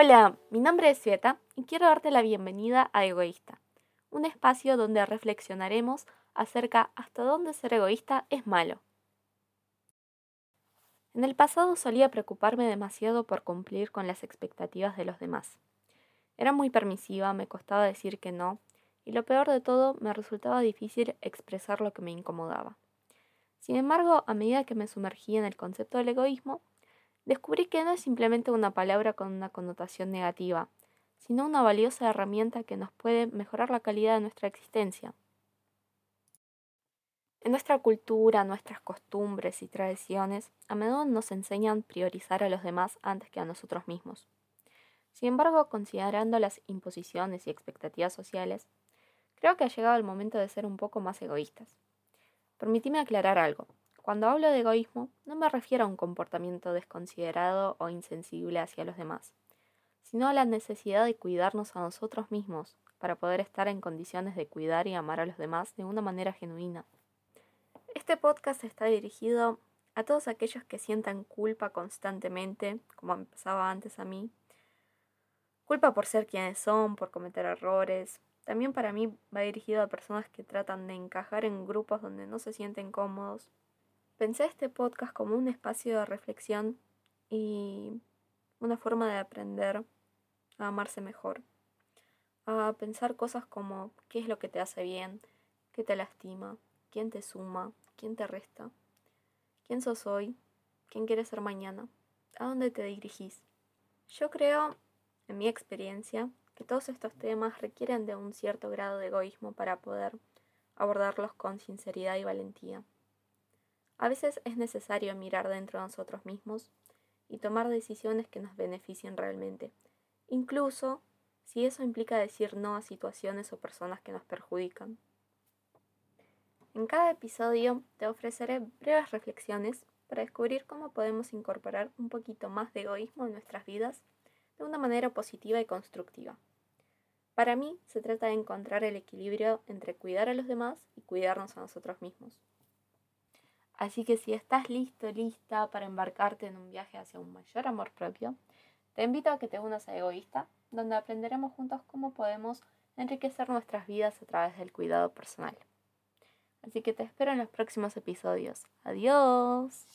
Hola, mi nombre es Sveta y quiero darte la bienvenida a Egoísta, un espacio donde reflexionaremos acerca hasta dónde ser egoísta es malo. En el pasado solía preocuparme demasiado por cumplir con las expectativas de los demás. Era muy permisiva, me costaba decir que no, y lo peor de todo, me resultaba difícil expresar lo que me incomodaba. Sin embargo, a medida que me sumergía en el concepto del egoísmo, descubrí que no es simplemente una palabra con una connotación negativa, sino una valiosa herramienta que nos puede mejorar la calidad de nuestra existencia. En nuestra cultura, nuestras costumbres y tradiciones, a menudo nos enseñan priorizar a los demás antes que a nosotros mismos. Sin embargo, considerando las imposiciones y expectativas sociales, creo que ha llegado el momento de ser un poco más egoístas. Permitime aclarar algo. Cuando hablo de egoísmo, no me refiero a un comportamiento desconsiderado o insensible hacia los demás, sino a la necesidad de cuidarnos a nosotros mismos para poder estar en condiciones de cuidar y amar a los demás de una manera genuina. Este podcast está dirigido a todos aquellos que sientan culpa constantemente, como me pasaba antes a mí. Culpa por ser quienes son, por cometer errores. También para mí va dirigido a personas que tratan de encajar en grupos donde no se sienten cómodos Pensé este podcast como un espacio de reflexión y una forma de aprender a amarse mejor, a pensar cosas como qué es lo que te hace bien, qué te lastima, quién te suma, quién te resta, quién sos hoy, quién quieres ser mañana, a dónde te dirigís. Yo creo, en mi experiencia, que todos estos temas requieren de un cierto grado de egoísmo para poder abordarlos con sinceridad y valentía. A veces es necesario mirar dentro de nosotros mismos y tomar decisiones que nos beneficien realmente, incluso si eso implica decir no a situaciones o personas que nos perjudican. En cada episodio te ofreceré breves reflexiones para descubrir cómo podemos incorporar un poquito más de egoísmo en nuestras vidas de una manera positiva y constructiva. Para mí se trata de encontrar el equilibrio entre cuidar a los demás y cuidarnos a nosotros mismos. Así que si estás listo, lista para embarcarte en un viaje hacia un mayor amor propio, te invito a que te unas a Egoísta, donde aprenderemos juntos cómo podemos enriquecer nuestras vidas a través del cuidado personal. Así que te espero en los próximos episodios. Adiós.